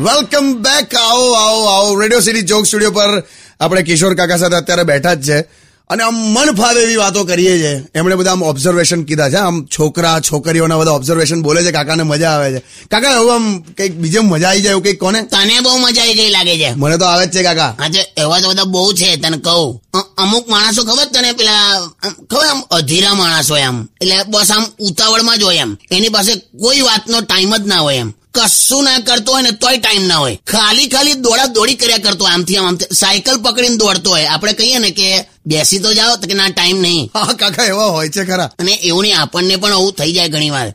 Welcome back આવો આવો આવો. રેડિયો સિટી જોક સ્ટુડિયો પર આપણે કિશોર કાકા સાથે અત્યારે બેઠા જ છે. અને આમ મન ફાવે એવી વાતો કરીએ છીએ. એમણે બધા આમ ઓબ્ઝર્વેશન કીધા છે. આમ છોકરા છોકરીઓના બધા ઓબ્ઝર્વેશન બોલે છે કાકાને મજા આવે છે. કાકા એવું આમ કંઈક બીજે મજા આવી જાય એવું કંઈક કોને? તને બહુ મજા આવી ગઈ લાગે છે. મને તો આવે જ છે કાકા. આજે એવા તો બધા બહુ છે તને કહું. અમુક માણસો ખબર તને પેલા ખબર આમ અધીરા માણસ હોય આમ. એટલે બસ આમ ઉતાવળમાં જ હોય એમ. એની પાસે કોઈ વાતનો ટાઈમ જ ના હોય એમ. કશું ના કરતો હોય ને તોય ટાઈમ ના હોય. ખાલી ખાલી દોડા દોડી કર્યા કરતો આમથી આમ આમથી સાયકલ પકડીને દોડતો હોય. આપણે કહીએ ને કે બેસી તો જાઓ કે ના ટાઈમ નહીં. હા કાકા એવા હોય છે ખરા. અને એવું નહીં આપણને પણ આવું થઈ જાય ઘણી વાર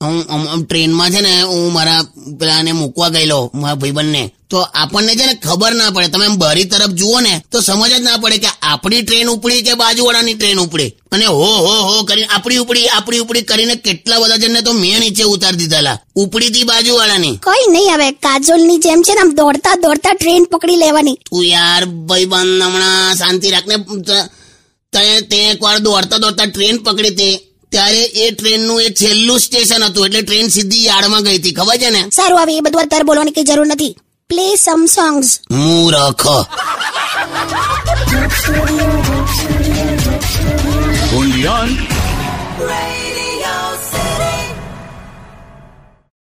હું ટ્રેનમાં છે ને હું મારા પેલાને મૂકવા ગયેલો મારા ભાઈબંધને. તો આપણને છે ને ખબર ના પડે. તમે એમ બારી તરફ જુઓ ને તો સમજ જ ના પડે કે આપણી ટ્રેન ઉપડી કે બાજુવાળાની ટ્રેન ઉપડી. અને હો હો હો કરીને આપણી ઉપડી આપણી ઉપડી કરીને કેટલા બધા જણને તો મેં નીચે ઉતારી દીધેલા. ઉપડી થી બાજુવાળાની. કઈ નહીં હવે કાજોલની જેમ છે ને આમ દોડતા દોડતા ટ્રેન પકડી લેવાની. તું યાર ભાઈબંધ હમણાં શાંતિ રાખને તે એકવાર દોડતા દોડતા ટ્રેન પકડી હતી ત્યારે એ ટ્રેનનું એ છેલ્લું સ્ટેશન હતું એટલે ટ્રેન સીધી યાર્ડમાં ગઈ હતી. ખબર છે ને? સારું હવે એ બધું અત્યારે બોલવાની કઈ જરૂર નથી. Play some songs મૂરખ.